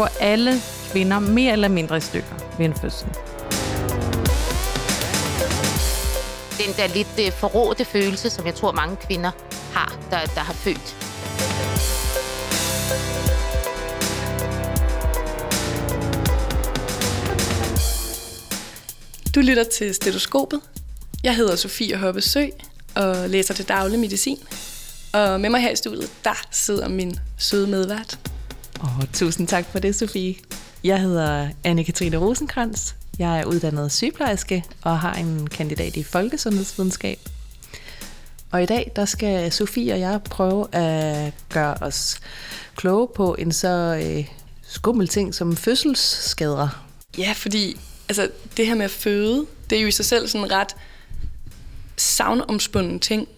går alle kvinder mere eller mindre i stykker ved en fødsel. Den der lidt øh, forrådte følelse, som jeg tror mange kvinder har, der, der har født. Du lytter til Stetoskopet. Jeg hedder Sofie Hoppe Sø og læser til daglig medicin. Og med mig her i studiet, der sidder min søde medvært. Og tusind tak for det, Sofie. Jeg hedder Anne-Katrine Rosenkrantz. Jeg er uddannet sygeplejerske og har en kandidat i folkesundhedsvidenskab. Og i dag, der skal Sofie og jeg prøve at gøre os kloge på en så øh, skummel ting som fødselsskader. Ja, fordi altså, det her med at føde, det er jo i sig selv sådan en ret savnomspunden ting.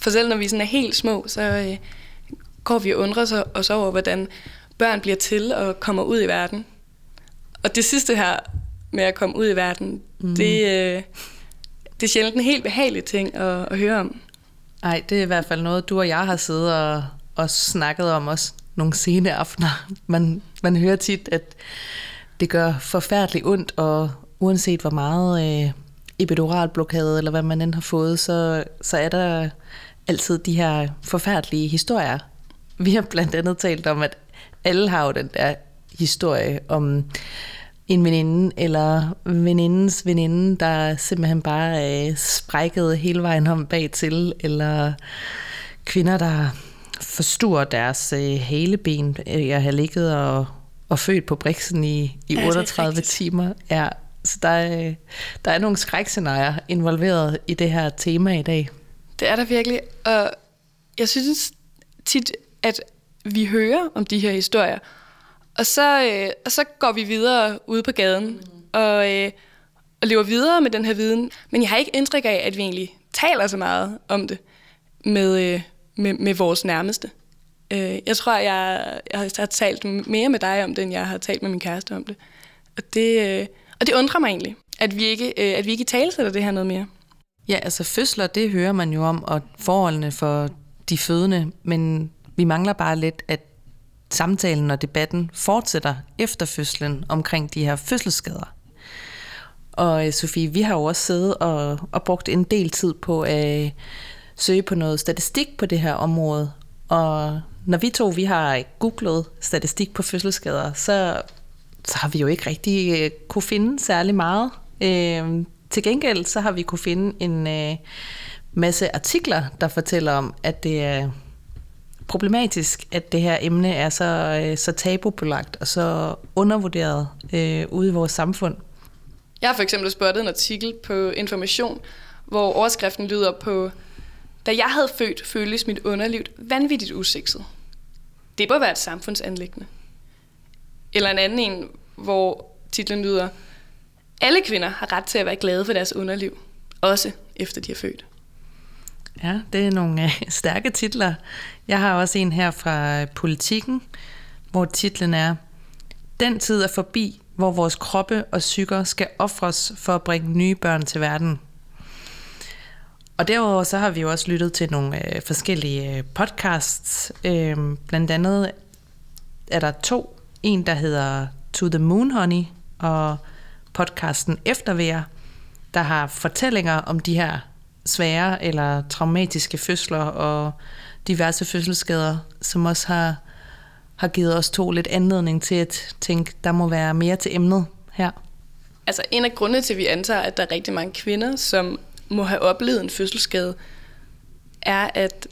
For selv når vi sådan er helt små, så øh, går vi og undrer os over, hvordan børn bliver til og kommer ud i verden. Og det sidste her med at komme ud i verden, mm. det, øh, det er sjældent en helt behagelig ting at, at høre om. Nej, det er i hvert fald noget, du og jeg har siddet og, og snakket om også nogle sene aftener. Man, man hører tit, at det gør forfærdeligt ondt, og uanset hvor meget øh, epiduralblokade eller hvad man end har fået, så, så er der altid de her forfærdelige historier. Vi har blandt andet talt om, at alle har jo den der historie om en veninde eller venindens veninde, der simpelthen bare er sprækket hele vejen om bag til, eller kvinder, der forstuer deres øh, haleben. Jeg har ligget og, og født på briksen i, i 38 timer. Ja, så der er, der er nogle skrækscenarier involveret i det her tema i dag. Det er der virkelig, og jeg synes tit, at vi hører om de her historier, og så, øh, og så går vi videre ude på gaden mm. og, øh, og lever videre med den her viden. Men jeg har ikke indtryk af, at vi egentlig taler så meget om det med, øh, med, med vores nærmeste. Øh, jeg tror, jeg, jeg har talt mere med dig om det, end jeg har talt med min kæreste om det. Og det, øh, og det undrer mig egentlig, at vi ikke, øh, at vi ikke talesætter det her noget mere. Ja, altså fødsler, det hører man jo om, og forholdene for de fødende, men vi mangler bare lidt, at samtalen og debatten fortsætter efter fødslen omkring de her fødselsskader. Og øh, Sofie, vi har jo også siddet og, og brugt en del tid på at øh, søge på noget statistik på det her område. Og når vi to vi har googlet statistik på fødselsskader, så, så har vi jo ikke rigtig øh, kunne finde særlig meget. Øh, til gengæld så har vi kunne finde en øh, masse artikler, der fortæller om, at det er problematisk, at det her emne er så, øh, så tabubelagt og så undervurderet øh, ude i vores samfund. Jeg har for eksempel spottet en artikel på Information, hvor overskriften lyder på, da jeg havde født, føltes mit underliv vanvittigt usikset. Det bør være et samfundsanlæggende. Eller en anden en, hvor titlen lyder, alle kvinder har ret til at være glade for deres underliv, også efter de er født. Ja, det er nogle øh, stærke titler. Jeg har også en her fra Politikken, hvor titlen er Den tid er forbi, hvor vores kroppe og psyker skal ofres for at bringe nye børn til verden. Og derudover så har vi jo også lyttet til nogle øh, forskellige øh, podcasts. Øh, blandt andet er der to. En, der hedder To the Moon Honey, og podcasten Eftervær, der har fortællinger om de her svære eller traumatiske fødsler og diverse fødselsskader, som også har, har givet os to lidt anledning til at tænke, der må være mere til emnet her. Altså en af grundene til, at vi antager, at der er rigtig mange kvinder, som må have oplevet en fødselsskade, er, at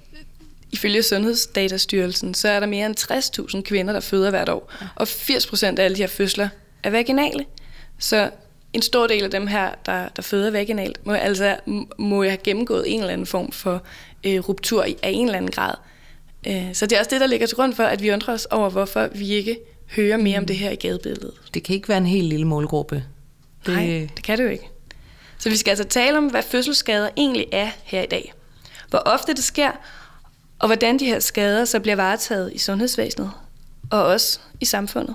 ifølge Sundhedsdatastyrelsen, så er der mere end 60.000 kvinder, der føder hvert år. Og 80% af alle de her fødsler er vaginale. Så en stor del af dem her, der, der føder vaginalt, må altså må have gennemgået en eller anden form for øh, ruptur af en eller anden grad. Øh, så det er også det, der ligger til grund for, at vi undrer os over, hvorfor vi ikke hører mere om det her i gadebilledet. Det kan ikke være en helt lille målgruppe. Det... Nej, det kan det jo ikke. Så vi skal altså tale om, hvad fødselsskader egentlig er her i dag. Hvor ofte det sker, og hvordan de her skader så bliver varetaget i sundhedsvæsenet, og også i samfundet.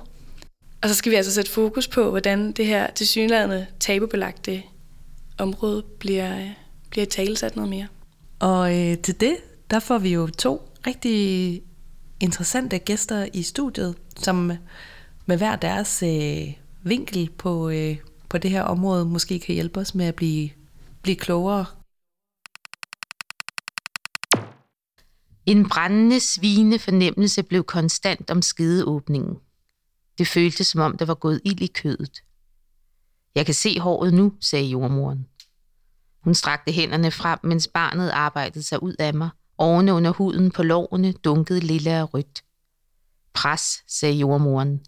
Og så skal vi altså sætte fokus på, hvordan det her tilsyneladende tabubelagte område bliver, bliver talesat noget mere. Og øh, til det, der får vi jo to rigtig interessante gæster i studiet, som med hver deres øh, vinkel på, øh, på det her område måske kan hjælpe os med at blive, blive klogere. En brændende, svine fornemmelse blev konstant om skedeåbningen. Det føltes, som om der var gået ild i kødet. Jeg kan se håret nu, sagde jordmoren. Hun strakte hænderne frem, mens barnet arbejdede sig ud af mig. Årene under huden på lårene dunkede lille og rødt. Pres, sagde jordmoren.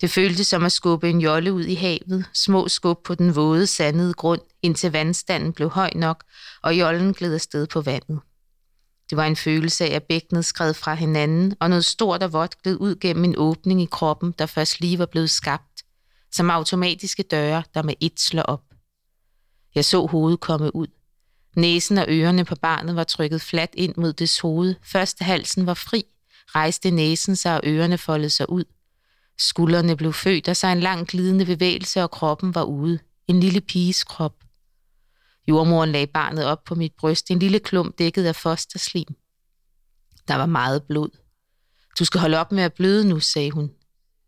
Det føltes som at skubbe en jolle ud i havet, små skub på den våde, sandede grund, indtil vandstanden blev høj nok, og jollen gled afsted på vandet. Det var en følelse af, at bækkenet skred fra hinanden, og noget stort og vådt gled ud gennem en åbning i kroppen, der først lige var blevet skabt, som automatiske døre, der med et slår op. Jeg så hovedet komme ud. Næsen og ørerne på barnet var trykket fladt ind mod dets hoved. Først halsen var fri, rejste næsen sig, og ørerne foldede sig ud. Skuldrene blev født, og så en lang glidende bevægelse, og kroppen var ude. En lille piges krop. Jordmoren lagde barnet op på mit bryst, en lille klump dækket af fosterslim. Der var meget blod. Du skal holde op med at bløde nu, sagde hun.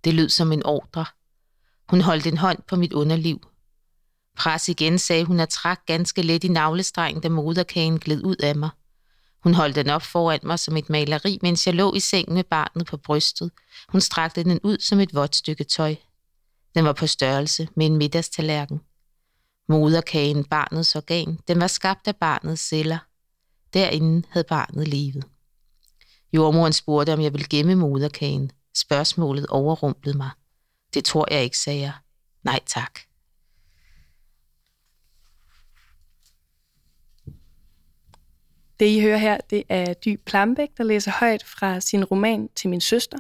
Det lød som en ordre. Hun holdt en hånd på mit underliv. Pres igen, sagde hun og trak ganske let i navlestrengen, da moderkagen gled ud af mig. Hun holdt den op foran mig som et maleri, mens jeg lå i sengen med barnet på brystet. Hun strakte den ud som et vådt stykke tøj. Den var på størrelse med en middagstallerken. Moderkagen, barnets organ, den var skabt af barnets celler. Derinde havde barnet levet. Jordmoren spurgte, om jeg ville gemme moderkagen. Spørgsmålet overrumplede mig. Det tror jeg ikke, sagde jeg. Nej tak. Det, I hører her, det er Dy Plambæk, der læser højt fra sin roman Til min søster,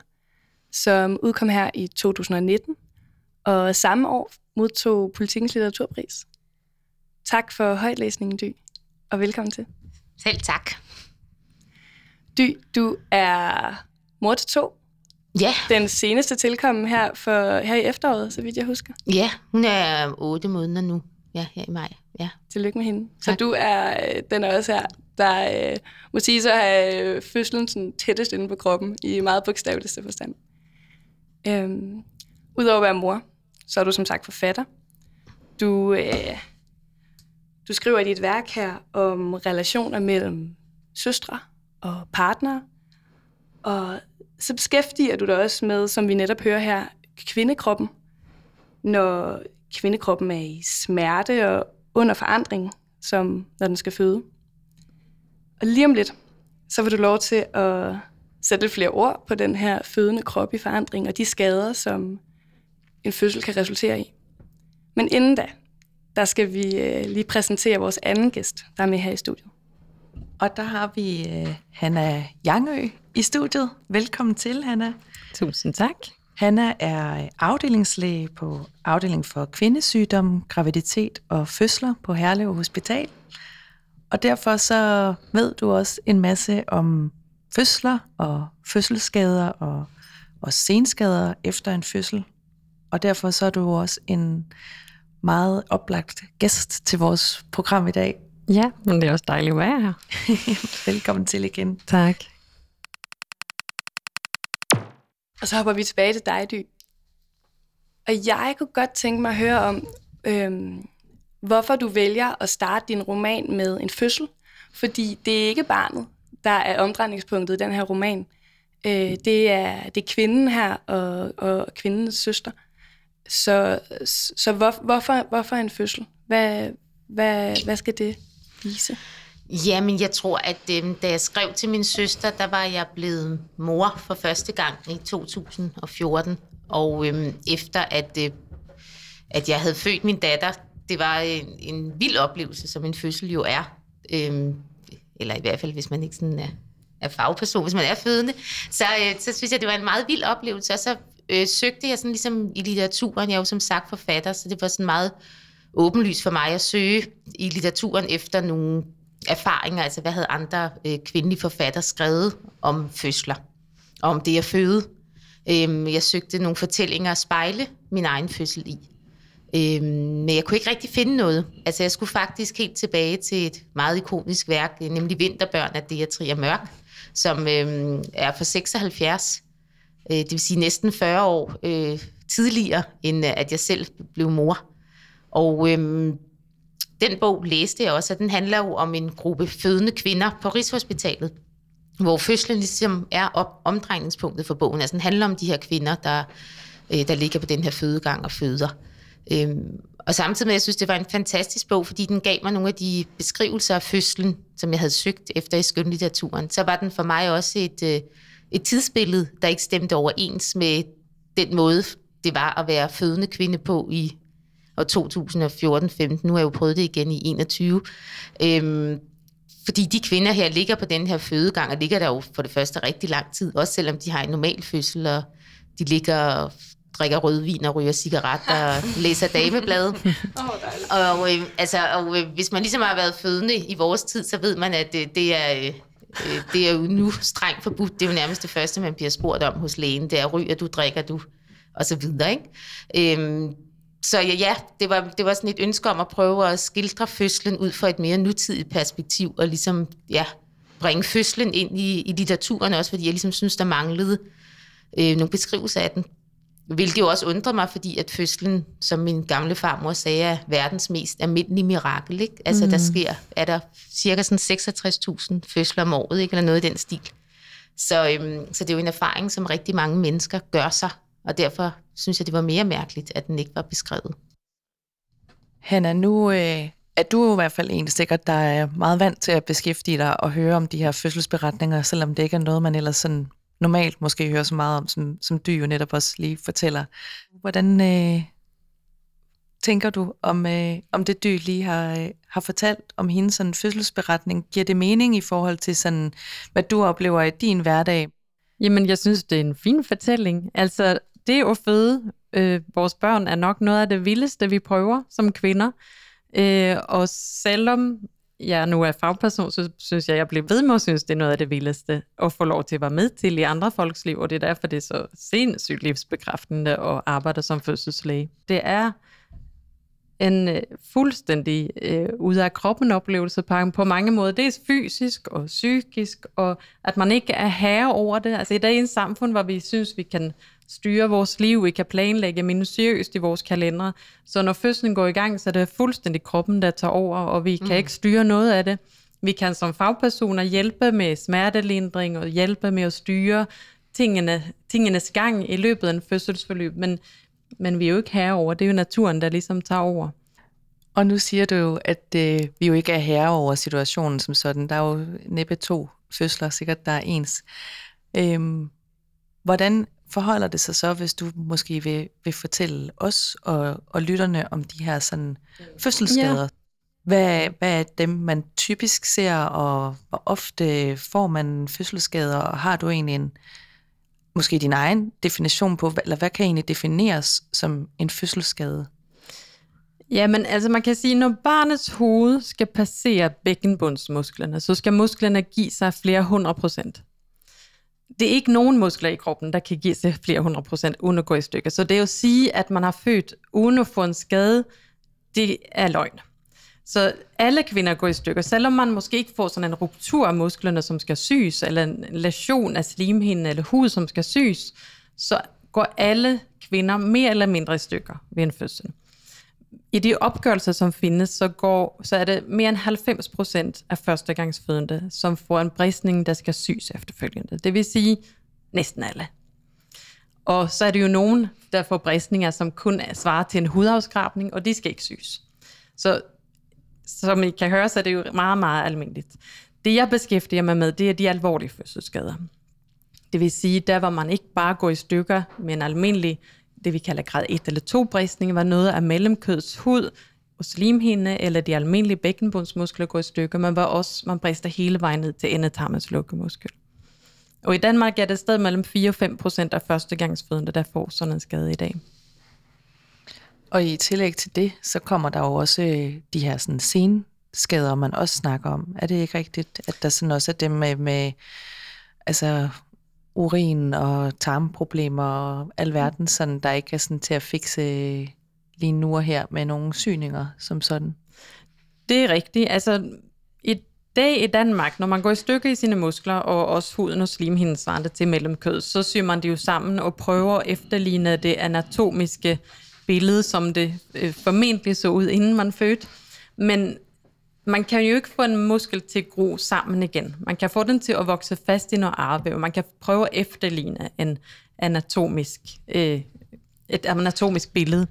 som udkom her i 2019, og samme år modtog Politikens litteraturpris. Tak for højtlæsningen, Dy, og velkommen til. Selv tak. Dy, du er mor til to. Ja. Den seneste tilkommen her, for, her i efteråret, så vidt jeg husker. Ja, hun er otte måneder nu. Ja, her i maj. Ja. Tillykke med hende. Tak. Så du er øh, den er også her, der øh, må sige så have øh, fødslen sådan, tættest inde på kroppen, i meget bogstaveligste forstand. Øhm, Udover at være mor, så er du som sagt forfatter. Du, øh, du skriver i dit værk her om relationer mellem søstre og partnere, og så beskæftiger du dig også med, som vi netop hører her, kvindekroppen. Når kvindekroppen er i smerte og under forandring, som når den skal føde. Og lige om lidt, så vil du lov til at sætte lidt flere ord på den her fødende krop i forandring, og de skader, som en fødsel kan resultere i. Men inden da, der skal vi øh, lige præsentere vores anden gæst, der er med her i studiet. Og der har vi øh, Hanna Jangø i studiet. Velkommen til, Hanna. Tusind tak. Hanna er afdelingslæge på afdeling for kvindesygdom, graviditet og fødsler på Herlev Hospital. Og derfor så ved du også en masse om fødsler og fødselsskader og, og senskader efter en fødsel. Og derfor så er du også en meget oplagt gæst til vores program i dag. Ja, men det er også dejligt at være her. Velkommen til igen. Tak. Og så hopper vi tilbage til dig, Dy. Og jeg kunne godt tænke mig at høre om, øhm, hvorfor du vælger at starte din roman med en fødsel. Fordi det er ikke barnet, der er omdrejningspunktet i den her roman. Øh, det, er, det er kvinden her og, og kvindens søster. Så, så hvor, hvorfor, hvorfor en fødsel? Hvad, hvad, hvad skal det vise? Jamen, jeg tror, at øh, da jeg skrev til min søster, der var jeg blevet mor for første gang i 2014. Og øh, efter at, øh, at jeg havde født min datter, det var en, en vild oplevelse, som en fødsel jo er. Øh, eller i hvert fald, hvis man ikke sådan er, er fagperson, hvis man er fødende, så, øh, så synes jeg, det var en meget vild oplevelse. Og så øh, søgte jeg sådan ligesom i litteraturen, jeg er jo som sagt forfatter, så det var sådan meget åbenlyst for mig at søge i litteraturen efter nogle erfaringer, altså hvad havde andre øh, kvindelige forfattere skrevet om fødsler, og om det at føde. Øhm, jeg søgte nogle fortællinger at spejle min egen fødsel i. Øhm, men jeg kunne ikke rigtig finde noget. Altså jeg skulle faktisk helt tilbage til et meget ikonisk værk, nemlig Vinterbørn af Dea Trier Mørk, som øhm, er fra 76, Øh, det vil sige næsten 40 år øh, tidligere, end øh, at jeg selv blev mor. Og øh, den bog læste jeg også, og den handler jo om en gruppe fødende kvinder på Rigshospitalet, hvor fødslen ligesom er op, omdrejningspunktet for bogen. Altså den handler om de her kvinder, der, øh, der ligger på den her fødegang og føder. Øhm, og samtidig med, at jeg synes, det var en fantastisk bog, fordi den gav mig nogle af de beskrivelser af fødslen, som jeg havde søgt efter i skønlitteraturen. Så var den for mig også et, øh, et tidsbillede, der ikke stemte overens med den måde, det var at være fødende kvinde på i år 2014-15. Nu har jeg jo prøvet det igen i 21. Øhm, fordi de kvinder her ligger på den her fødegang, og ligger der jo for det første rigtig lang tid, også selvom de har en normal fødsel, og de ligger og drikker rødvin og ryger cigaretter og læser dameblade. oh, og, øh, altså, og øh, hvis man ligesom har været fødende i vores tid, så ved man, at øh, det er... Øh, Øh, det er jo nu strengt forbudt. Det er jo nærmest det første, man bliver spurgt om hos lægen. Det er, ryger du, drikker du, og så videre. Ikke? Øhm, så ja, ja det, var, det var sådan et ønske om at prøve at skildre fødslen ud fra et mere nutidigt perspektiv, og ligesom, ja, bringe fødslen ind i, i litteraturen også, fordi jeg ligesom synes, der manglede øh, nogle beskrivelser af den. Hvilket jo også undrer mig, fordi at fødslen, som min gamle farmor sagde, er verdens mest almindelige mirakel. Ikke? Altså mm. der sker, er der cirka sådan 66.000 fødsler om året, ikke? eller noget i den stil. Så, øhm, så det er jo en erfaring, som rigtig mange mennesker gør sig, og derfor synes jeg, det var mere mærkeligt, at den ikke var beskrevet. Hanna, nu øh, er du i hvert fald en sikkert, der er meget vant til at beskæftige dig og høre om de her fødselsberetninger, selvom det ikke er noget, man ellers sådan normalt måske hører så meget om, som, som du jo netop også lige fortæller. Hvordan øh, tænker du om, øh, om det, du lige har, øh, har fortalt om hendes sådan fødselsberetning? Giver det mening i forhold til, sådan, hvad du oplever i din hverdag? Jamen, jeg synes, det er en fin fortælling. Altså, det at føde øh, vores børn er nok noget af det vildeste, vi prøver som kvinder. Øh, og selvom jeg nu er fagperson, så synes jeg, jeg bliver ved med at synes, det er noget af det vildeste at få lov til at være med til i andre folks liv, og det er derfor, det er så sindssygt livsbekræftende at arbejde som fødselslæge. Det er en øh, fuldstændig øh, ud af kroppen oplevelse på, på mange måder. Det er fysisk og psykisk, og at man ikke er herre over det. Altså i dag i en samfund, hvor vi synes, vi kan styre vores liv, vi kan planlægge minutiøst i vores kalendere. Så når fødslen går i gang, så er det fuldstændig kroppen, der tager over, og vi kan mm. ikke styre noget af det. Vi kan som fagpersoner hjælpe med smertelindring og hjælpe med at styre tingene, tingenes gang i løbet af en fødselsforløb, men, men vi er jo ikke herre over. Det er jo naturen, der ligesom tager over. Og nu siger du jo, at øh, vi jo ikke er herre over situationen som sådan. Der er jo næppe to fødsler, sikkert der er ens. Øhm, hvordan forholder det sig så, hvis du måske vil, vil fortælle os og, og lytterne om de her sådan fødselsskader? Ja. Hvad, hvad er dem, man typisk ser, og hvor ofte får man fødselsskader, og har du egentlig en, måske din egen definition på, eller hvad kan egentlig defineres som en fødselsskade? Jamen, altså man kan sige, når barnets hoved skal passere bækkenbundsmusklerne, så skal musklerne give sig flere hundrede procent det er ikke nogen muskler i kroppen, der kan give sig flere hundrede procent uden at gå i stykker. Så det er jo at sige, at man har født uden at få en skade, det er løgn. Så alle kvinder går i stykker, selvom man måske ikke får sådan en ruptur af musklerne, som skal syes, eller en lesion af slimhinden eller hud, som skal syes, så går alle kvinder mere eller mindre i stykker ved en fødsel i de opgørelser, som findes, så, går, så er det mere end 90 procent af førstegangsfødende, som får en bristning, der skal syes efterfølgende. Det vil sige næsten alle. Og så er det jo nogen, der får bristninger, som kun svarer til en hudafskrabning, og de skal ikke syes. Så som I kan høre, så er det jo meget, meget almindeligt. Det jeg beskæftiger mig med, det er de alvorlige fødselsskader. Det vil sige, der hvor man ikke bare går i stykker med en almindelig det vi kalder grad 1 eller 2 bristning, var noget af mellemkødets hud og slimhinde eller de almindelige bækkenbundsmuskler går i stykker, men var også, man brister hele vejen ned til endetarmens lukkemuskel. Og i Danmark er det stadig mellem 4 og 5 procent af førstegangsfødende, der får sådan en skade i dag. Og i tillæg til det, så kommer der jo også øh, de her sådan senskader, man også snakker om. Er det ikke rigtigt, at der sådan også er dem med, med altså urin og tarmproblemer og alverden, sådan der ikke er sådan til at fikse lige nu og her med nogle syninger som sådan. Det er rigtigt. Altså, i dag i Danmark, når man går i stykker i sine muskler, og også huden og slimhinden svarende til mellemkød, så syr man det jo sammen og prøver at efterligne det anatomiske billede, som det øh, formentlig så ud, inden man fødte. Men man kan jo ikke få en muskel til at gro sammen igen. Man kan få den til at vokse fast i noget arvæv. Man kan prøve at efterligne en anatomisk, øh, et anatomisk billede.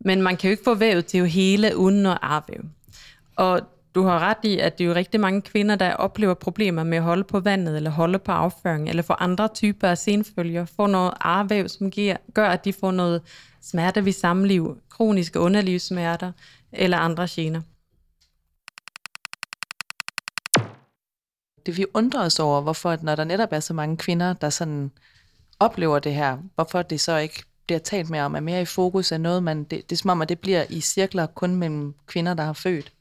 Men man kan jo ikke få vævet til at hele uden noget arvæv. Og du har ret i, at det er jo rigtig mange kvinder, der oplever problemer med at holde på vandet, eller holde på afføring, eller få andre typer af senfølger, få noget arvæv, som giver, gør, at de får noget smerte ved samliv, kroniske underlivssmerter, eller andre gener. Det vi undrer os over, hvorfor når der netop er så mange kvinder, der sådan oplever det her, hvorfor det så ikke bliver talt mere om, er mere i fokus af noget, man, det, det er som om, at det bliver i cirkler kun mellem kvinder, der har født.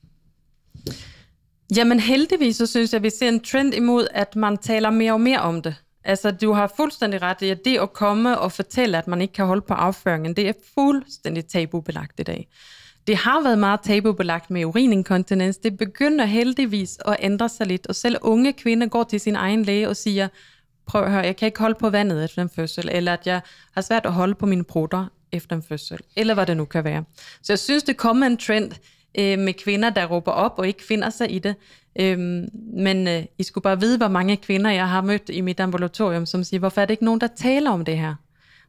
Jamen heldigvis, så synes jeg, at vi ser en trend imod, at man taler mere og mere om det. Altså, du har fuldstændig ret i, at det at komme og fortælle, at man ikke kan holde på afføringen, det er fuldstændig tabubelagt i dag. Det har været meget tabubelagt med urininkontinens. Det begynder heldigvis at ændre sig lidt, og selv unge kvinder går til sin egen læge og siger, prøv at høre, jeg kan ikke holde på vandet efter en fødsel, eller at jeg har svært at holde på mine prutter efter en fødsel, eller hvad det nu kan være. Så jeg synes, det kommer en trend øh, med kvinder, der råber op og ikke finder sig i det. Øhm, men øh, I skulle bare vide, hvor mange kvinder jeg har mødt i mit ambulatorium, som siger, hvorfor er det ikke nogen, der taler om det her?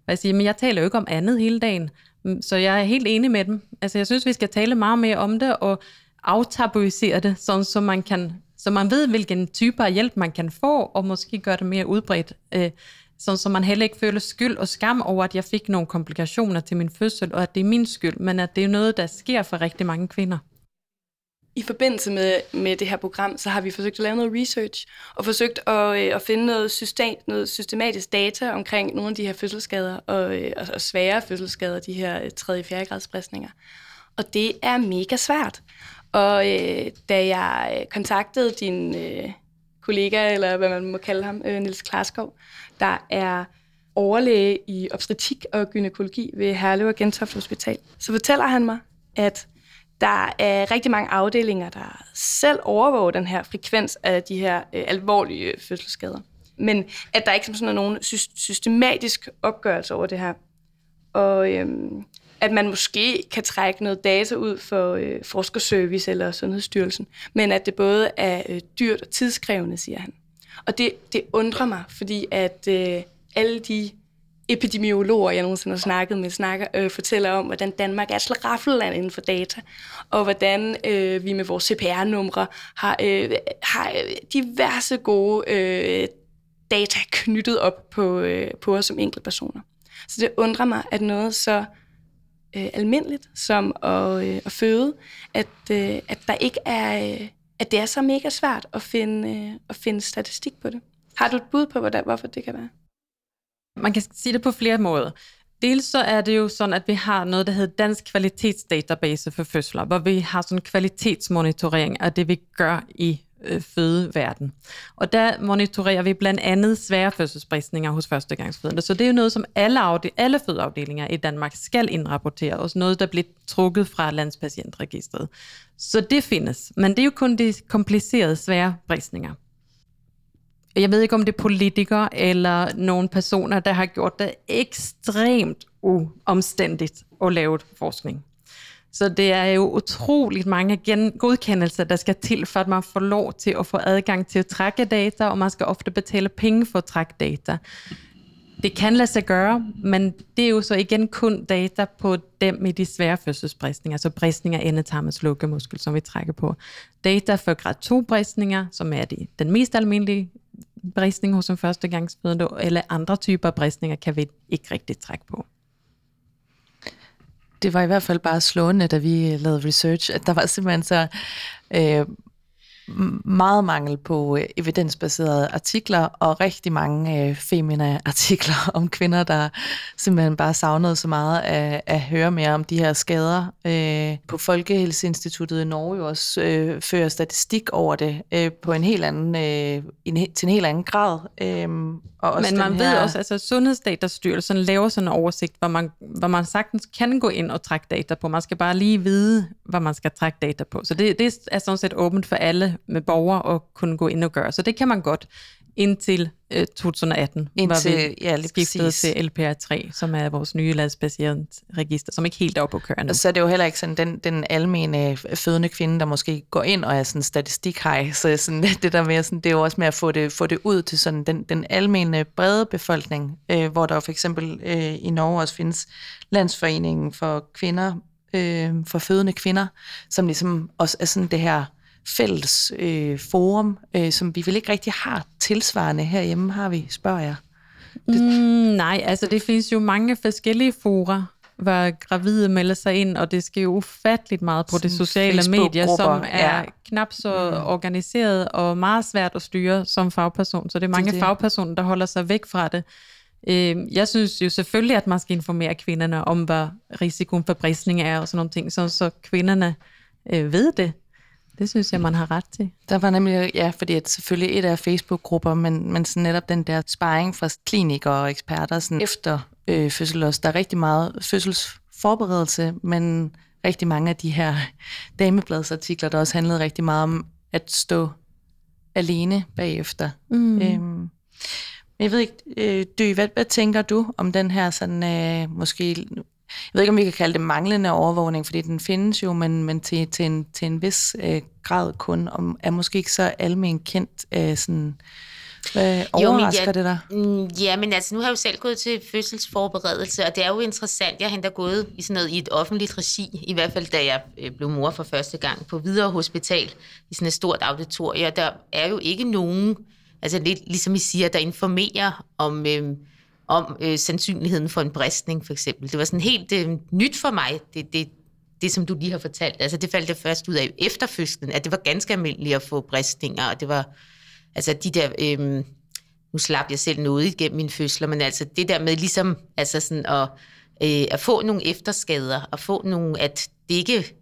Og jeg siger, men jeg taler jo ikke om andet hele dagen. Mm, så jeg er helt enig med dem. Altså, jeg synes, vi skal tale meget mere om det, og aftabuisere det, sådan, så man kan så man ved, hvilken type af hjælp man kan få, og måske gøre det mere udbredt, øh, sådan, så man heller ikke føler skyld og skam over, at jeg fik nogle komplikationer til min fødsel, og at det er min skyld, men at det er noget, der sker for rigtig mange kvinder. I forbindelse med, med det her program, så har vi forsøgt at lave noget research, og forsøgt at, øh, at finde noget, system, noget systematisk data omkring nogle af de her fødselsskader, og, øh, og, svære fødselsskader, de her øh, 3. og 4. grads bristninger. Og det er mega svært. Og øh, da jeg øh, kontaktede din øh, kollega, eller hvad man må kalde ham, øh, Nils Klarskov, der er overlæge i obstetrik og gynækologi ved Herlev og Gentofte Hospital, så fortæller han mig, at der er rigtig mange afdelinger, der selv overvåger den her frekvens af de her øh, alvorlige øh, fødselsskader. Men at der ikke som sådan er nogen systematisk opgørelse over det her. Og øhm, at man måske kan trække noget data ud for øh, forskerservice eller Sundhedsstyrelsen, men at det både er øh, dyrt og tidskrævende, siger han. Og det, det undrer mig, fordi at øh, alle de epidemiologer, jeg nogensinde har snakket med, snakker, øh, fortæller om, hvordan Danmark er et slaraffel inden for data, og hvordan øh, vi med vores CPR-numre har, øh, har øh, diverse gode øh, data knyttet op på, øh, på os som enkeltpersoner. Så det undrer mig, at noget så øh, almindeligt som at, øh, at føde, at, øh, at der ikke er, øh, at det er så mega svært at finde, øh, at finde statistik på det. Har du et bud på, hvordan, hvorfor det kan være? Man kan sige det på flere måder. Dels så er det jo sådan, at vi har noget, der hedder Dansk Kvalitetsdatabase for fødsler, hvor vi har sådan en kvalitetsmonitorering af det, vi gør i øh, fødeverden. Og der monitorerer vi blandt andet svære fødselsbristninger hos førstegangsfødende. Så det er jo noget, som alle, afde- alle fødeafdelinger i Danmark skal indrapportere, og noget, der bliver trukket fra landspatientregistret. Så det findes, men det er jo kun de komplicerede svære bristninger. Jeg ved ikke, om det er politikere eller nogle personer, der har gjort det ekstremt uomstændigt at lave forskning. Så det er jo utroligt mange gen- godkendelser, der skal til, for at man får lov til at få adgang til at trække data, og man skal ofte betale penge for at trække data. Det kan lade sig gøre, men det er jo så igen kun data på dem med de svære fødselsbristninger, altså bristninger af endetarmens lukkemuskel, som vi trækker på. Data for grad 2 bristninger, som er de, den mest almindelige bristning hos en førstegangsfødende, eller andre typer bristninger kan vi ikke rigtig trække på. Det var i hvert fald bare slående, da vi lavede research, at der var simpelthen så øh, meget mangel på øh, evidensbaserede artikler, og rigtig mange øh, femine artikler om kvinder, der simpelthen bare savnede så meget at, at høre mere om de her skader. Øh, på Folkehelseinstituttet i Norge også øh, fører statistik over det øh, på en helt anden, øh, en, til en helt anden grad. Øh, og også Men man her... ved også, altså Sundhedsdatastyrelsen laver sådan en oversigt, hvor man, hvor man sagtens kan gå ind og trække data på. Man skal bare lige vide, hvad man skal trække data på. Så det, det er sådan set åbent for alle med borgere og kunne gå ind og gøre. Så det kan man godt indtil øh, 2018, Indtil- hvor vi ja, lige skiftede præcis. til LPR3, som er vores nye landspatientregister, som ikke helt er oppe at køre nu. Og så er det jo heller ikke sådan den, den almene fødende kvinde, der måske går ind og er sådan statistikhej. Så sådan, det der med, sådan, det er jo også med at få det, få det ud til sådan den, den almene brede befolkning, øh, hvor der jo for eksempel øh, i Norge også findes Landsforeningen for kvinder, øh, for fødende kvinder, som ligesom også er sådan det her fælles øh, forum, øh, som vi vel ikke rigtig har tilsvarende herhjemme, har vi, spørger jeg. Mm, nej, altså det findes jo mange forskellige fora, hvor gravide melder sig ind, og det sker jo ufatteligt meget på de sociale medier, som er ja. knap så organiseret og meget svært at styre som fagperson. Så det er mange det det. fagpersoner, der holder sig væk fra det. Øh, Jeg synes jo selvfølgelig, at man skal informere kvinderne om, hvad risikoen for bristning er og sådan nogle ting, så, så kvinderne øh, ved det. Det synes jeg, man har ret til. Der var nemlig, ja, fordi at selvfølgelig et af Facebook-grupper, men, men sådan netop den der sparring fra klinikere og eksperter sådan efter øh, fødsel også. Der er rigtig meget fødselsforberedelse, men rigtig mange af de her damebladsartikler, der også handlede rigtig meget om at stå alene bagefter. Mm. Øhm, jeg ved ikke, øh, Dy, hvad, hvad tænker du om den her sådan, øh, måske, jeg ved ikke, om vi kan kalde det manglende overvågning, fordi den findes jo, men, men til, til, en, til en vis øh, grad kun, og er måske ikke så almen kendt. Øh, sådan, hvad overrasker jeg- det dig? Mm, Ja, men altså, nu har jeg jo selv gået til fødselsforberedelse, og det er jo interessant. Jeg har endda gået i sådan noget i et offentligt regi, i hvert fald da jeg øh, blev mor for første gang på Hvidovre Hospital, i sådan et stort auditorium. og Der er jo ikke nogen, altså lidt ligesom I siger, der informerer om, øh, om øh, sandsynligheden for en bristning, for eksempel. Det var sådan helt øh, nyt for mig, det, det, det, som du lige har fortalt. Altså, det faldt jeg først ud af efter fødslen, at det var ganske almindeligt at få bristninger, og det var, altså de der... Øh, nu slap jeg selv noget igennem mine fødsler, men altså det der med ligesom altså sådan at, øh, at få nogle efterskader, og få nogle, at det ikke,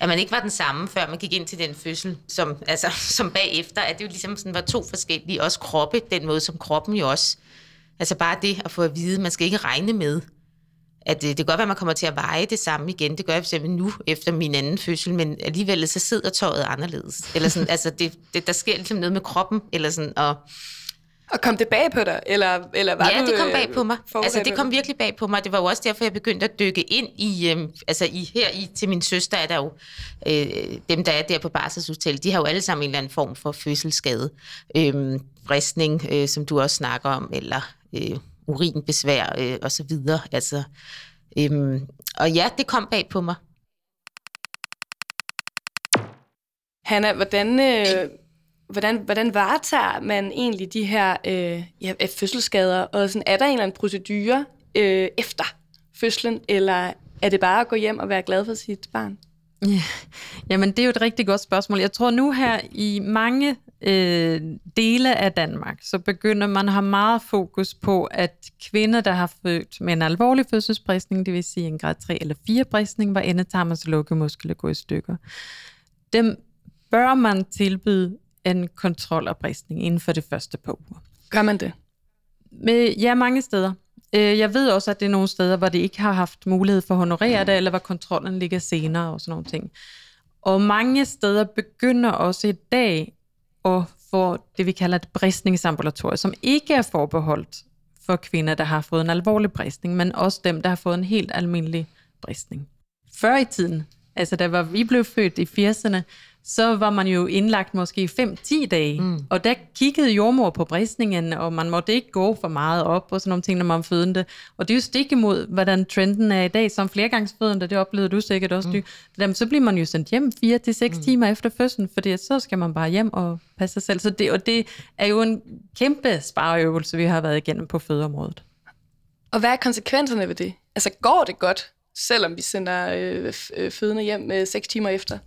at man ikke var den samme, før man gik ind til den fødsel, som, altså, som bagefter, at det jo ligesom sådan var to forskellige, også kroppe, den måde som kroppen jo også, altså bare det at få at vide, man skal ikke regne med, at øh, det kan godt være, at man kommer til at veje det samme igen. Det gør jeg eksempel nu efter min anden fødsel, men alligevel så sidder tøjet anderledes. Eller sådan, altså det, det, der sker ligesom noget med kroppen, eller sådan, og Og kom det bag på dig? Eller, eller var ja, du, det kom øh, bag på mig. Altså, det kom virkelig bag på mig. Det var jo også derfor, jeg begyndte at dykke ind i, øhm, altså i, her i, til min søster er der jo, øh, dem der er der på barselshotel, de har jo alle sammen en eller anden form for fødselsskade. Øhm, bristning, øh, som du også snakker om, eller øh, urinbesvær øh, og så videre. Altså, øhm, og ja, det kom bag på mig. Hanna, hvordan, øh, hvordan, hvordan varetager man egentlig de her øh, ja, fødselsskader? Og sådan, er der en eller anden procedure øh, efter fødslen, eller er det bare at gå hjem og være glad for sit barn? Ja, jamen det er jo et rigtig godt spørgsmål. Jeg tror nu her i mange øh, dele af Danmark, så begynder man at have meget fokus på, at kvinder, der har født med en alvorlig fødselsbristning, det vil sige en grad 3 eller 4 bristning, hvor endetarmens lukkemuskler går i stykker, dem bør man tilbyde en kontrol af bristning inden for det første par uger. Gør man det? Med, ja, mange steder. Øh, Jeg ved også, at det er nogle steder, hvor det ikke har haft mulighed for at honorere det, eller hvor kontrollen ligger senere og sådan nogle ting. Og mange steder begynder også i dag at få det, vi kalder et bristningsambulatorium, som ikke er forbeholdt for kvinder, der har fået en alvorlig bristning, men også dem, der har fået en helt almindelig bristning. Før i tiden, altså da var vi blev født i 80'erne, så var man jo indlagt måske 5-10 dage, mm. og der kiggede jordmor på bristningen, og man måtte ikke gå for meget op og sådan nogle ting, når man fødende. Og det er jo stik imod, hvordan trenden er i dag, som flergangsfødende, det oplevede du sikkert også, mm. Jamen, så bliver man jo sendt hjem 4-6 mm. timer efter fødslen, fordi så skal man bare hjem og passe sig selv. Så det, og det er jo en kæmpe spareøvelse, vi har været igennem på fødeområdet. Og hvad er konsekvenserne ved det? Altså, går det godt, selvom vi sender øh, øh, fødende hjem øh, 6 timer efter?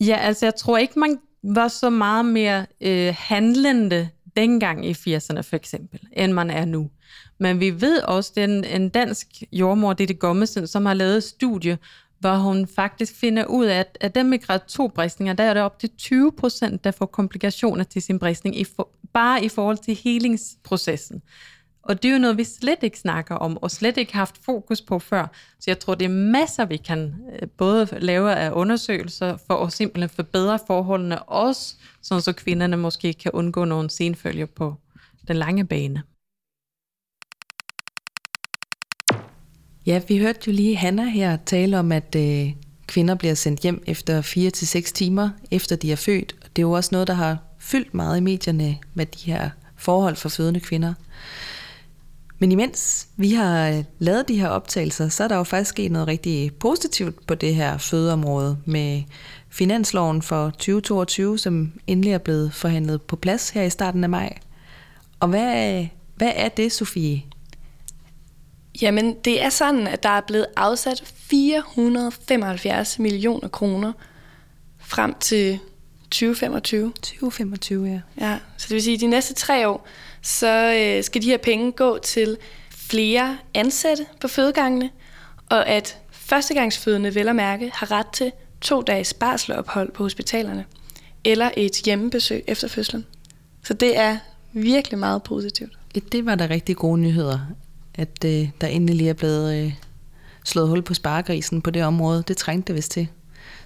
Ja, altså jeg tror ikke, man var så meget mere øh, handlende dengang i 80'erne for eksempel, end man er nu. Men vi ved også, at en, en dansk jordmor, Ditte Gommesen, som har lavet et studie, hvor hun faktisk finder ud af, at af dem med grad 2-bristninger, der er det op til 20 procent, der får komplikationer til sin bristning, i for, bare i forhold til helingsprocessen. Og det er jo noget, vi slet ikke snakker om, og slet ikke har haft fokus på før. Så jeg tror, det er masser, vi kan øh, både lave af undersøgelser for at simpelthen forbedre forholdene, også sådan så kvinderne måske kan undgå nogle senfølger på den lange bane. Ja, vi hørte jo lige Hanna her tale om, at øh, kvinder bliver sendt hjem efter 4 til 6 timer, efter de er født. Det er jo også noget, der har fyldt meget i medierne med de her forhold for fødende kvinder. Men imens vi har lavet de her optagelser, så er der jo faktisk sket noget rigtig positivt på det her fødeområde med finansloven for 2022, som endelig er blevet forhandlet på plads her i starten af maj. Og hvad, hvad er det, Sofie? Jamen, det er sådan, at der er blevet afsat 475 millioner kroner frem til 2025. 2025, ja. Ja, så det vil sige, at de næste tre år, så øh, skal de her penge gå til flere ansatte på fødegangene, og at førstegangsfødende vel at mærke har ret til to dages barsleophold på hospitalerne, eller et hjemmebesøg efter fødslen. Så det er virkelig meget positivt. Det var da rigtig gode nyheder, at øh, der endelig lige er blevet øh, slået hul på sparegrisen på det område. Det trængte det vist til.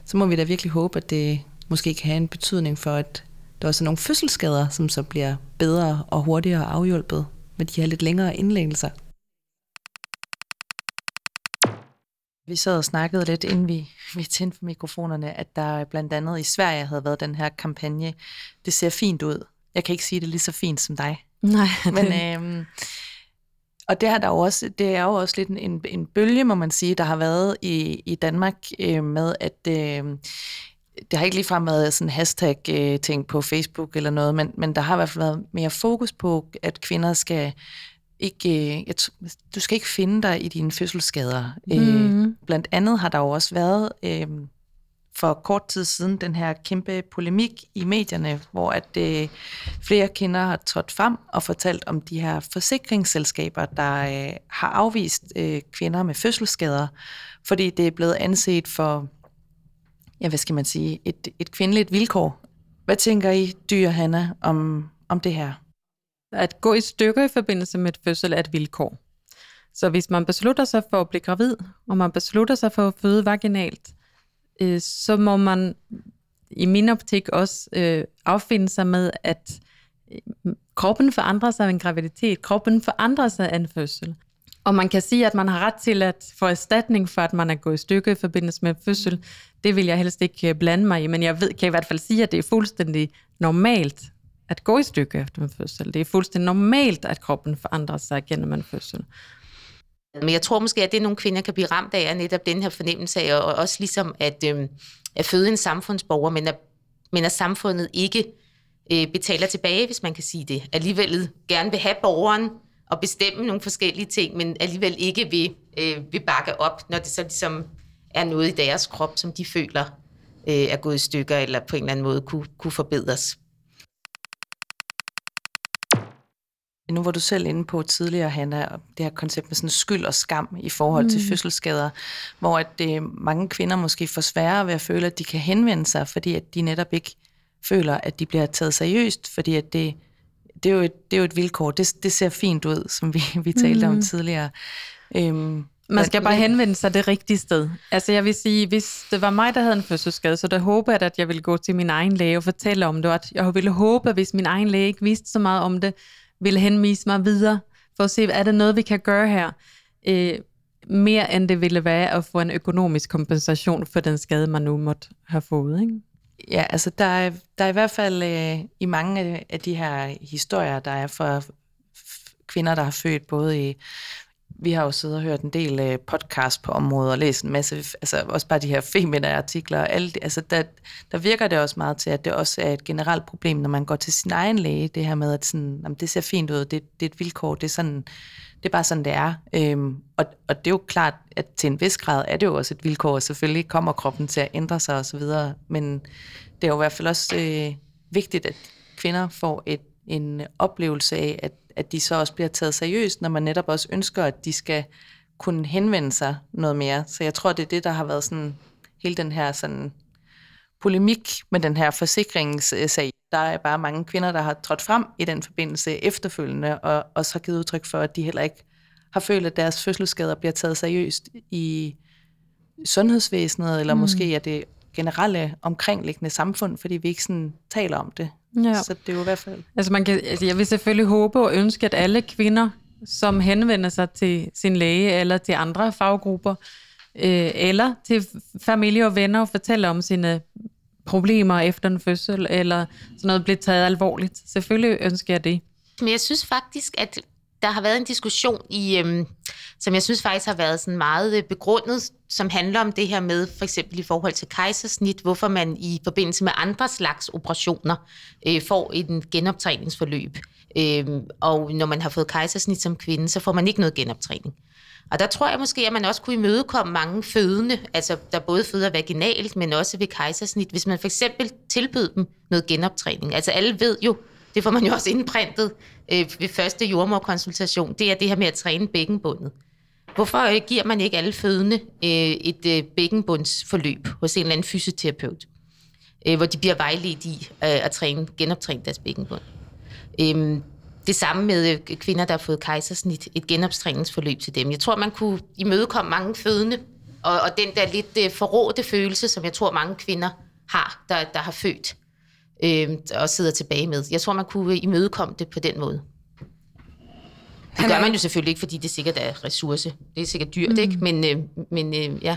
Så må vi da virkelig håbe, at det måske kan have en betydning for, at der også er nogle fødselsskader, som så bliver bedre og hurtigere afhjulpet med de her lidt længere indlæggelser. Vi sad og snakkede lidt, inden vi, vi tændte for mikrofonerne, at der blandt andet i Sverige havde været den her kampagne. Det ser fint ud. Jeg kan ikke sige det lige så fint som dig. Nej. Men, øhm, og det, har der jo også, det er jo også lidt en, en bølge, må man sige, der har været i, i Danmark øh, med, at øh, det har ikke ligefrem været sådan hashtag-ting på Facebook eller noget, men, men der har i hvert fald været mere fokus på, at kvinder skal ikke, øh, du skal ikke finde dig i dine fødselsskader. Mm. blandt andet har der jo også været øh, for kort tid siden den her kæmpe polemik i medierne, hvor at øh, flere kvinder har trådt frem og fortalt om de her forsikringsselskaber, der øh, har afvist øh, kvinder med fødselsskader, fordi det er blevet anset for ja, hvad skal man sige, et, et kvindeligt vilkår. Hvad tænker I, dyr Hanna, om, om det her? At gå i stykker i forbindelse med et fødsel er et vilkår. Så hvis man beslutter sig for at blive gravid, og man beslutter sig for at føde vaginalt, øh, så må man i min optik også øh, affinde sig med, at øh, kroppen forandrer sig af en graviditet. Kroppen forandrer sig af en fødsel. Og man kan sige, at man har ret til at få erstatning for, at man er gået i stykke i forbindelse med fødsel. Det vil jeg helst ikke øh, blande mig i, men jeg ved, kan i hvert fald sige, at det er fuldstændig normalt at gå i stykke efter en fødsel. Det er fuldstændig normalt, at kroppen forandrer sig gennem en fødsel. Men jeg tror måske, at det nogle kvinder kan blive ramt af, er netop den her fornemmelse af, og også ligesom at, øh, at føde en samfundsborger, men at, men at samfundet ikke øh, betaler tilbage, hvis man kan sige det. Alligevel gerne vil have borgeren, at bestemme nogle forskellige ting, men alligevel ikke vil, øh, vil bakke op, når det så ligesom er noget i deres krop, som de føler øh, er gået i stykker, eller på en eller anden måde kunne, kunne forbedres. Nu var du selv inde på tidligere, Hanna, det her koncept med sådan skyld og skam i forhold mm. til fødselsskader, hvor at det, mange kvinder måske får sværere ved at føle, at de kan henvende sig, fordi at de netop ikke føler, at de bliver taget seriøst, fordi at det det er jo et, det er jo et vilkår. Det, det ser fint ud, som vi, vi talte mm. om tidligere. Øhm, man skal bare henvende sig det rigtige sted. Altså jeg vil sige, hvis det var mig, der havde en fødselsskade, så der håber jeg, at jeg ville gå til min egen læge og fortælle om det. At jeg ville håbe, at hvis min egen læge ikke vidste så meget om det, ville henvise mig videre for at se, er det noget, vi kan gøre her? Øh, mere end det ville være at få en økonomisk kompensation for den skade, man nu måtte have fået. Ikke? Ja, altså der er, der er i hvert fald øh, i mange af, de her historier, der er for kvinder, der har født både i vi har jo siddet og hørt en del øh, podcast på området og læst en masse, altså også bare de her femina artikler, alle, altså der, der virker det også meget til, at det også er et generelt problem, når man går til sin egen læge, det her med, at sådan, jamen, det ser fint ud, det, det er et vilkår, det er, sådan, det er bare sådan, det er. Øhm, og, og det er jo klart, at til en vis grad er det jo også et vilkår, og selvfølgelig kommer kroppen til at ændre sig osv., men det er jo i hvert fald også øh, vigtigt, at kvinder får et, en oplevelse af, at at de så også bliver taget seriøst, når man netop også ønsker, at de skal kunne henvende sig noget mere. Så jeg tror, det er det, der har været sådan hele den her sådan polemik med den her forsikringssag. Øh, der er bare mange kvinder, der har trådt frem i den forbindelse efterfølgende, og også har givet udtryk for, at de heller ikke har følt, at deres fødselsskader bliver taget seriøst i sundhedsvæsenet, eller mm. måske er det generelle omkringliggende samfund, fordi vi ikke sådan taler om det. Ja. Så det er jo i hvert fald... Altså, man kan, altså jeg vil selvfølgelig håbe og ønske, at alle kvinder, som henvender sig til sin læge eller til andre faggrupper, øh, eller til familie og venner og fortæller om sine problemer efter en fødsel, eller sådan noget bliver taget alvorligt. Selvfølgelig ønsker jeg det. Men jeg synes faktisk, at der har været en diskussion, i, øhm, som jeg synes faktisk har været sådan meget øh, begrundet, som handler om det her med, for eksempel i forhold til kejsersnit, hvorfor man i forbindelse med andre slags operationer øh, får en genoptræningsforløb. Øhm, og når man har fået kejsersnit som kvinde, så får man ikke noget genoptræning. Og der tror jeg måske, at man også kunne imødekomme mange fødende, altså der både føder vaginalt, men også ved kejsersnit, hvis man for eksempel tilbød dem noget genoptræning. Altså alle ved jo, det får man jo også indprintet øh, ved første jordmorkonsultation, det er det her med at træne bækkenbundet. Hvorfor øh, giver man ikke alle fødende øh, et øh, bækkenbundsforløb hos en eller anden fysioterapeut, øh, hvor de bliver vejledt i øh, at træne, genoptræne deres bækkenbund? Øh, det samme med øh, kvinder, der har fået kejsersnit, et genoptræningsforløb til dem. Jeg tror, man kunne imødekomme mange fødende, og, og den der lidt øh, forrådte følelse, som jeg tror, mange kvinder har, der, der har født øh, og sidder tilbage med. Jeg tror, man kunne imødekomme det på den måde. Det gør man jo selvfølgelig ikke, fordi det sikkert er ressource. Det er sikkert dyrt, mm. ikke? Men, øh, men øh, ja.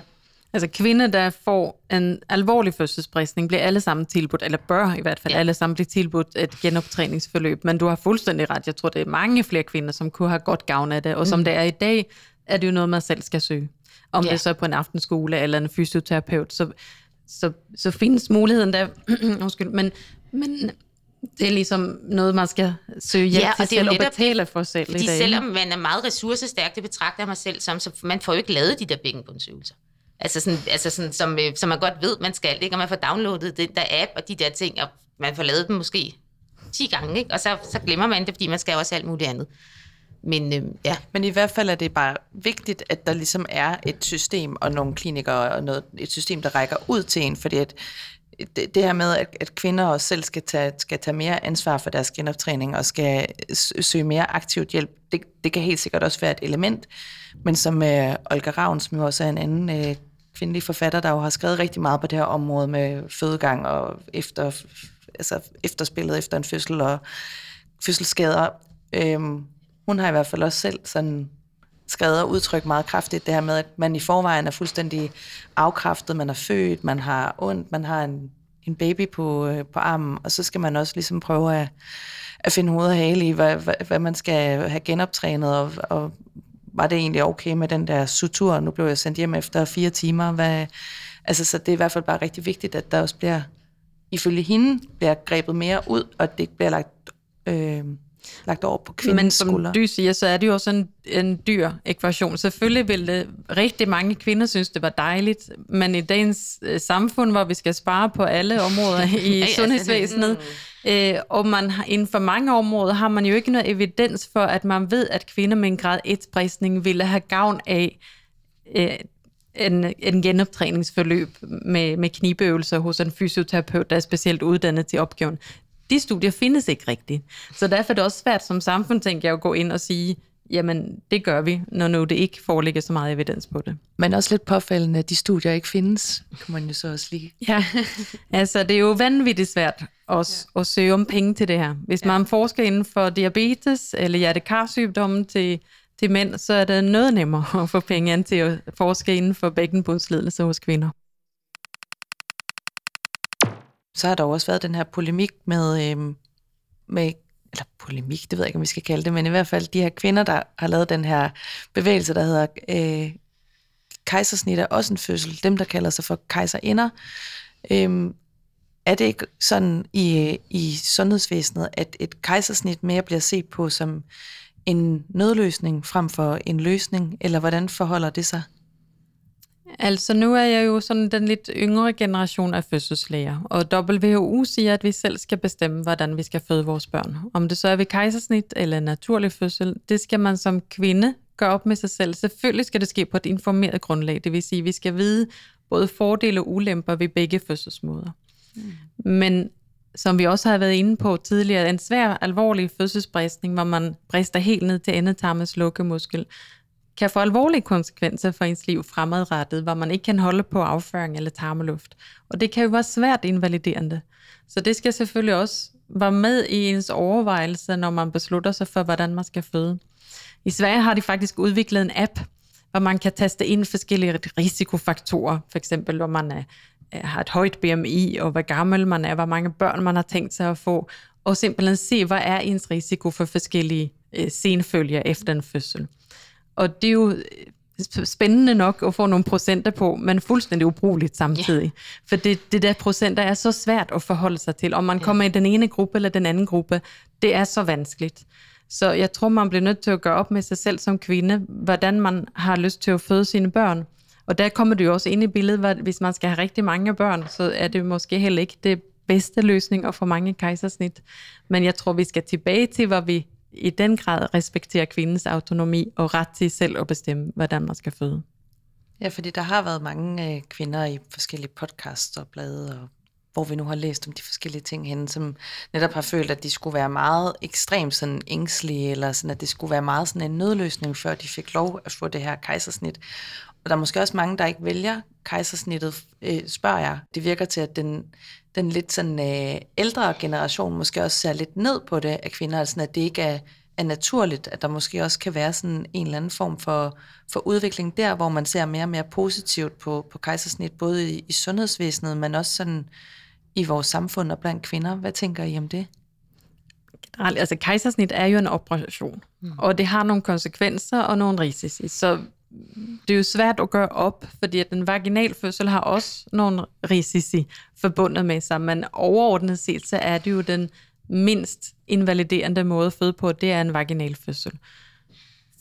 Altså kvinder, der får en alvorlig fødselsbristning, bliver alle sammen tilbudt, eller bør i hvert fald ja. alle sammen blive tilbudt et genoptræningsforløb. Men du har fuldstændig ret. Jeg tror, det er mange flere kvinder, som kunne have godt gavn af det. Og som mm. det er i dag, er det jo noget, man selv skal søge. Om ja. det så er på en aftenskole eller en fysioterapeut, så, så, så findes muligheden der. Undskyld, men, men det er ligesom noget, man skal søge hjælp ja, til selv og betale for selv fordi i dag. selvom man er meget ressourcestærk, det betragter jeg mig selv som, så man får jo ikke lavet de der bækkenbundsøvelser. Altså sådan, altså sådan som, øh, som man godt ved, man skal, ikke? Og man får downloadet den der app og de der ting, og man får lavet dem måske 10 gange, ikke? Og så, så glemmer man det, fordi man skal også alt muligt andet. Men, øh, ja. Men i hvert fald er det bare vigtigt, at der ligesom er et system og nogle klinikere og noget, et system, der rækker ud til en, fordi at øh, det, det her med, at, at kvinder også selv skal tage, skal tage mere ansvar for deres genoptræning og skal øh, søge mere aktivt hjælp, det, det kan helt sikkert også være et element. Men som øh, Olga Ravn, som jo også er en anden øh, kvindelig forfatter, der jo har skrevet rigtig meget på det her område med fødegang og efter, altså efterspillet efter en fødsel og fødselsskader. Øhm, hun har i hvert fald også selv sådan skrevet og udtrykt meget kraftigt det her med, at man i forvejen er fuldstændig afkræftet, man er født, man har ondt, man har en, en baby på, øh, på armen, og så skal man også ligesom prøve at, at finde hoved og hale i, hvad, hvad, hvad man skal have genoptrænet, og, og var det egentlig okay med den der sutur? Nu blev jeg sendt hjem efter fire timer. Hvad, altså, så det er i hvert fald bare rigtig vigtigt, at der også bliver, ifølge hende, bliver grebet mere ud, og det bliver lagt øh, lagt over på kvindens Men som skuldre. du siger, så er det jo også en, en dyr ekvation. Selvfølgelig vil det, rigtig mange kvinder synes, det var dejligt, men i dagens øh, samfund, hvor vi skal spare på alle områder i sundhedsvæsenet, øh, og man inden for mange områder har man jo ikke noget evidens for, at man ved, at kvinder med en grad 1-bristning ville have gavn af øh, en, en genoptræningsforløb med, med knibeøvelser hos en fysioterapeut, der er specielt uddannet til opgaven de studier findes ikke rigtigt. Så derfor er det også svært som samfund, tænker jeg, at gå ind og sige, jamen det gør vi, når nu det ikke foreligger så meget evidens på det. Men også lidt påfældende, at de studier ikke findes, kan man jo så også lige. Ja, altså det er jo vanvittigt svært også ja. at søge om penge til det her. Hvis ja. man forsker inden for diabetes eller hjertekarsygdomme til, til mænd, så er det noget nemmere at få penge ind til at forske inden for bækkenbundsledelse hos kvinder så har der også været den her polemik med, øh, med eller polemik, det ved jeg ikke, om vi skal kalde det, men i hvert fald de her kvinder, der har lavet den her bevægelse, der hedder øh, kejsersnit er også en fødsel, dem der kalder sig for kejserinder. Øh, er det ikke sådan i, i sundhedsvæsenet, at et kejsersnit mere bliver set på som en nødløsning frem for en løsning, eller hvordan forholder det sig? Altså nu er jeg jo sådan den lidt yngre generation af fødselslæger, og WHO siger, at vi selv skal bestemme, hvordan vi skal føde vores børn. Om det så er ved kejsersnit eller naturlig fødsel, det skal man som kvinde gøre op med sig selv. Selvfølgelig skal det ske på et informeret grundlag, det vil sige, at vi skal vide både fordele og ulemper ved begge fødselsmåder. Mm. Men som vi også har været inde på tidligere, en svær, alvorlig fødselsbristning, hvor man brister helt ned til endetarmens lukkemuskel, kan få alvorlige konsekvenser for ens liv fremadrettet, hvor man ikke kan holde på afføring eller tarmeluft. Og det kan jo være svært invaliderende. Så det skal selvfølgelig også være med i ens overvejelse, når man beslutter sig for, hvordan man skal føde. I Sverige har de faktisk udviklet en app, hvor man kan taste ind forskellige risikofaktorer, for eksempel man er, har et højt BMI, og hvor gammel man er, hvor mange børn man har tænkt sig at få, og simpelthen se, hvad er ens risiko for forskellige øh, senfølger efter en fødsel. Og det er jo øh, spændende nok at få nogle procenter på, men fuldstændig ubrugeligt samtidig. Yeah. For det, det der procenter er så svært at forholde sig til. Om man yeah. kommer i den ene gruppe eller den anden gruppe, det er så vanskeligt. Så jeg tror, man bliver nødt til at gøre op med sig selv som kvinde, hvordan man har lyst til at føde sine børn. Og der kommer det jo også ind i billedet, at hvis man skal have rigtig mange børn, så er det måske heller ikke det bedste løsning at få mange kejsersnit. Men jeg tror, vi skal tilbage til, hvor vi i den grad respekterer kvindens autonomi og ret til selv at bestemme, hvordan man skal føde. Ja, fordi der har været mange øh, kvinder i forskellige podcasts og blade, og hvor vi nu har læst om de forskellige ting henne, som netop har følt, at de skulle være meget ekstremt sådan ængstlige, eller sådan, at det skulle være meget sådan en nødløsning, før de fik lov at få det her kejsersnit. Og der er måske også mange, der ikke vælger kejsersnittet, øh, spørger jeg. Det virker til, at den, den lidt sådan øh, ældre generation måske også ser lidt ned på det af kvinder, altså at det ikke er, er naturligt, at der måske også kan være sådan en eller anden form for, for udvikling der, hvor man ser mere og mere positivt på, på kejsersnit, både i, i sundhedsvæsenet, men også sådan i vores samfund og blandt kvinder. Hvad tænker I om det? Generelt, altså kejsersnit er jo en operation, mm. og det har nogle konsekvenser og nogle risici. Så det er jo svært at gøre op, fordi at den vaginalfødsel har også nogle risici forbundet med sig, men overordnet set, så er det jo den mindst invaliderende måde at føde på, det er en vaginalfødsel.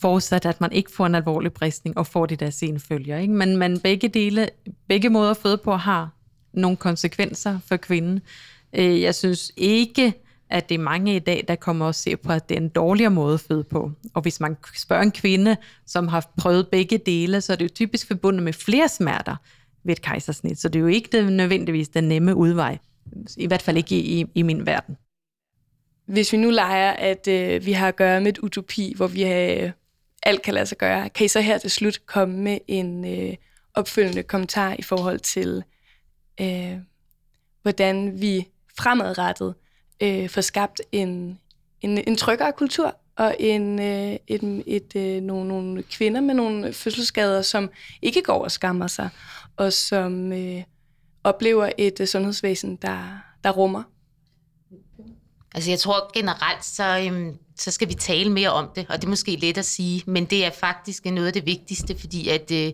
Forudsat, at man ikke får en alvorlig bristning og får de der senfølger. Ikke? Men, men begge, dele, begge måder at føde på har nogle konsekvenser for kvinden. Øh, jeg synes ikke, at det er mange i dag, der kommer og ser på, at det er en dårligere måde at føde på. Og hvis man spørger en kvinde, som har prøvet begge dele, så er det jo typisk forbundet med flere smerter ved et kejsersnit. Så det er jo ikke det, nødvendigvis den nemme udvej. I hvert fald ikke i, i, i min verden. Hvis vi nu leger, at øh, vi har at gøre med et utopi, hvor vi har, øh, alt kan lade sig gøre, kan I så her til slut komme med en øh, opfølgende kommentar i forhold til, øh, hvordan vi fremadrettet øh, få skabt en, en, en tryggere kultur og en, øh, et, et, øh, nogle, nogle kvinder med nogle fødselsskader, som ikke går og skammer sig, og som øh, oplever et øh, sundhedsvæsen, der, der rummer. Altså jeg tror generelt, så, øhm, så skal vi tale mere om det, og det er måske let at sige, men det er faktisk noget af det vigtigste, fordi at, øh,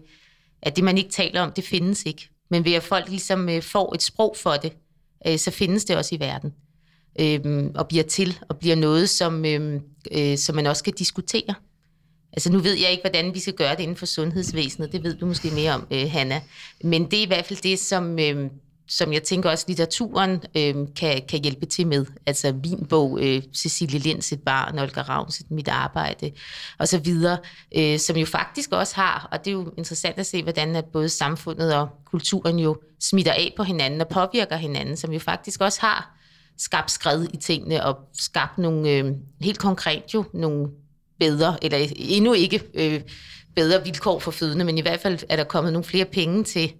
at det, man ikke taler om, det findes ikke. Men ved at folk ligesom øh, får et sprog for det, øh, så findes det også i verden øh, og bliver til, og bliver noget, som, øh, øh, som man også kan diskutere. Altså nu ved jeg ikke, hvordan vi skal gøre det inden for sundhedsvæsenet, det ved du måske mere om, øh, Hanna. Men det er i hvert fald det, som, øh, som jeg tænker også litteraturen øh, kan, kan hjælpe til med. Altså min bog, øh, Cecilie Linds et barn, Olga Ravns mit arbejde, og så videre, øh, som jo faktisk også har, og det er jo interessant at se, hvordan at både samfundet og kulturen jo smitter af på hinanden og påvirker hinanden, som jo faktisk også har skabt skred i tingene og skabt nogle, øh, helt konkret jo, nogle bedre, eller endnu ikke øh, bedre vilkår for fødende, men i hvert fald er der kommet nogle flere penge til,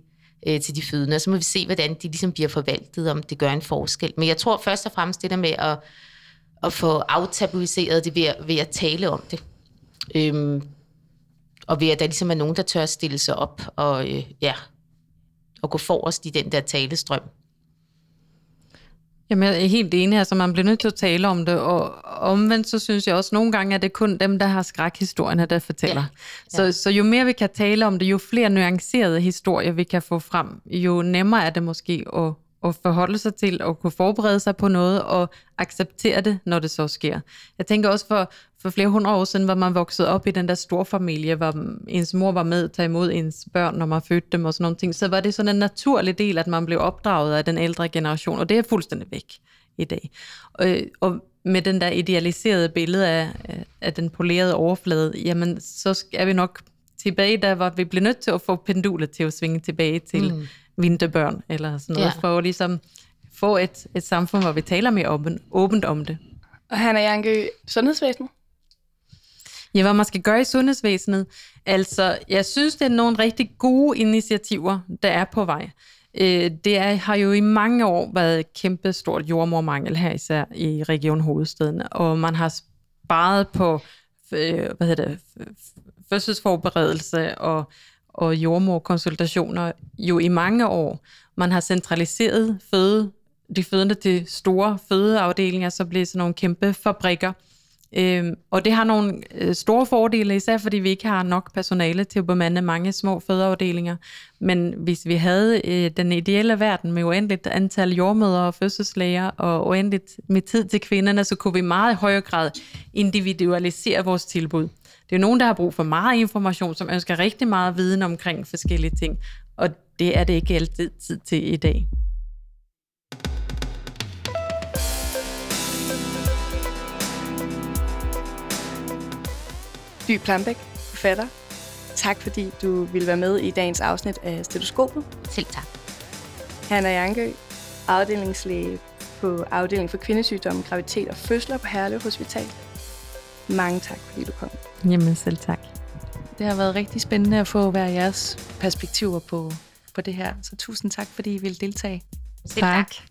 øh, til de fødende, og så må vi se, hvordan de ligesom bliver forvaltet, om det gør en forskel. Men jeg tror først og fremmest det der med at, at få aftabuiseret det ved at, ved at tale om det. Øhm, og ved at der ligesom er nogen, der tør stille sig op og, øh, ja, og gå forrest i den der talestrøm. Jamen, jeg er helt enig. Altså, man bliver nødt til at tale om det, og omvendt så synes jeg også, at nogle gange er det kun dem, der har skrækhistorierne, der fortæller. Ja. Ja. Så, så jo mere vi kan tale om det, jo flere nuancerede historier vi kan få frem, jo nemmere er det måske at, at forholde sig til, og kunne forberede sig på noget, og acceptere det, når det så sker. Jeg tænker også for, for flere hundrede år siden, hvor man voksede op i den der store familie, hvor ens mor var med at tage imod ens børn, når man fødte dem og sådan nogle ting, så var det sådan en naturlig del, at man blev opdraget af den ældre generation, og det er fuldstændig væk i dag. Og, og med den der idealiserede billede af, af den polerede overflade, jamen så er vi nok tilbage der, hvor vi bliver nødt til at få pendulet til at svinge tilbage til mm vinterbørn, eller sådan noget, ja. for at ligesom få et, et samfund, hvor vi taler mere åbent, åbent om det. Og Hanna Jankø, sundhedsvæsenet? Ja, hvad man skal gøre i sundhedsvæsenet. Altså, jeg synes, det er nogle rigtig gode initiativer, der er på vej. Øh, det er, har jo i mange år været kæmpe stort jordmormangel her især i Region Hovedstaden, og man har sparet på øh, hvad hedder det, fødselsforberedelse og, og jordmorkonsultationer jo i mange år. Man har centraliseret føde, de fødende til store fødeafdelinger, så bliver sådan nogle kæmpe fabrikker, Øhm, og det har nogle øh, store fordele, især fordi vi ikke har nok personale til at bemande mange små fødeafdelinger. Men hvis vi havde øh, den ideelle verden med uendeligt antal jordmøder og fødselslæger og uendeligt med tid til kvinderne, så kunne vi meget i højere grad individualisere vores tilbud. Det er nogen, der har brug for meget information, som ønsker rigtig meget viden omkring forskellige ting, og det er det ikke altid tid til i dag. Dy Plambæk, forfatter. Tak fordi du ville være med i dagens afsnit af Stetoskopet. Selv tak. Hanna Jankø, afdelingslæge på afdelingen for kvindesygdomme, graviditet og fødsler på Herlev Hospital. Mange tak, fordi du kom. Jamen selv tak. Det har været rigtig spændende at få hver jeres perspektiver på, på det her. Så tusind tak, fordi I ville deltage. Selv tak. tak.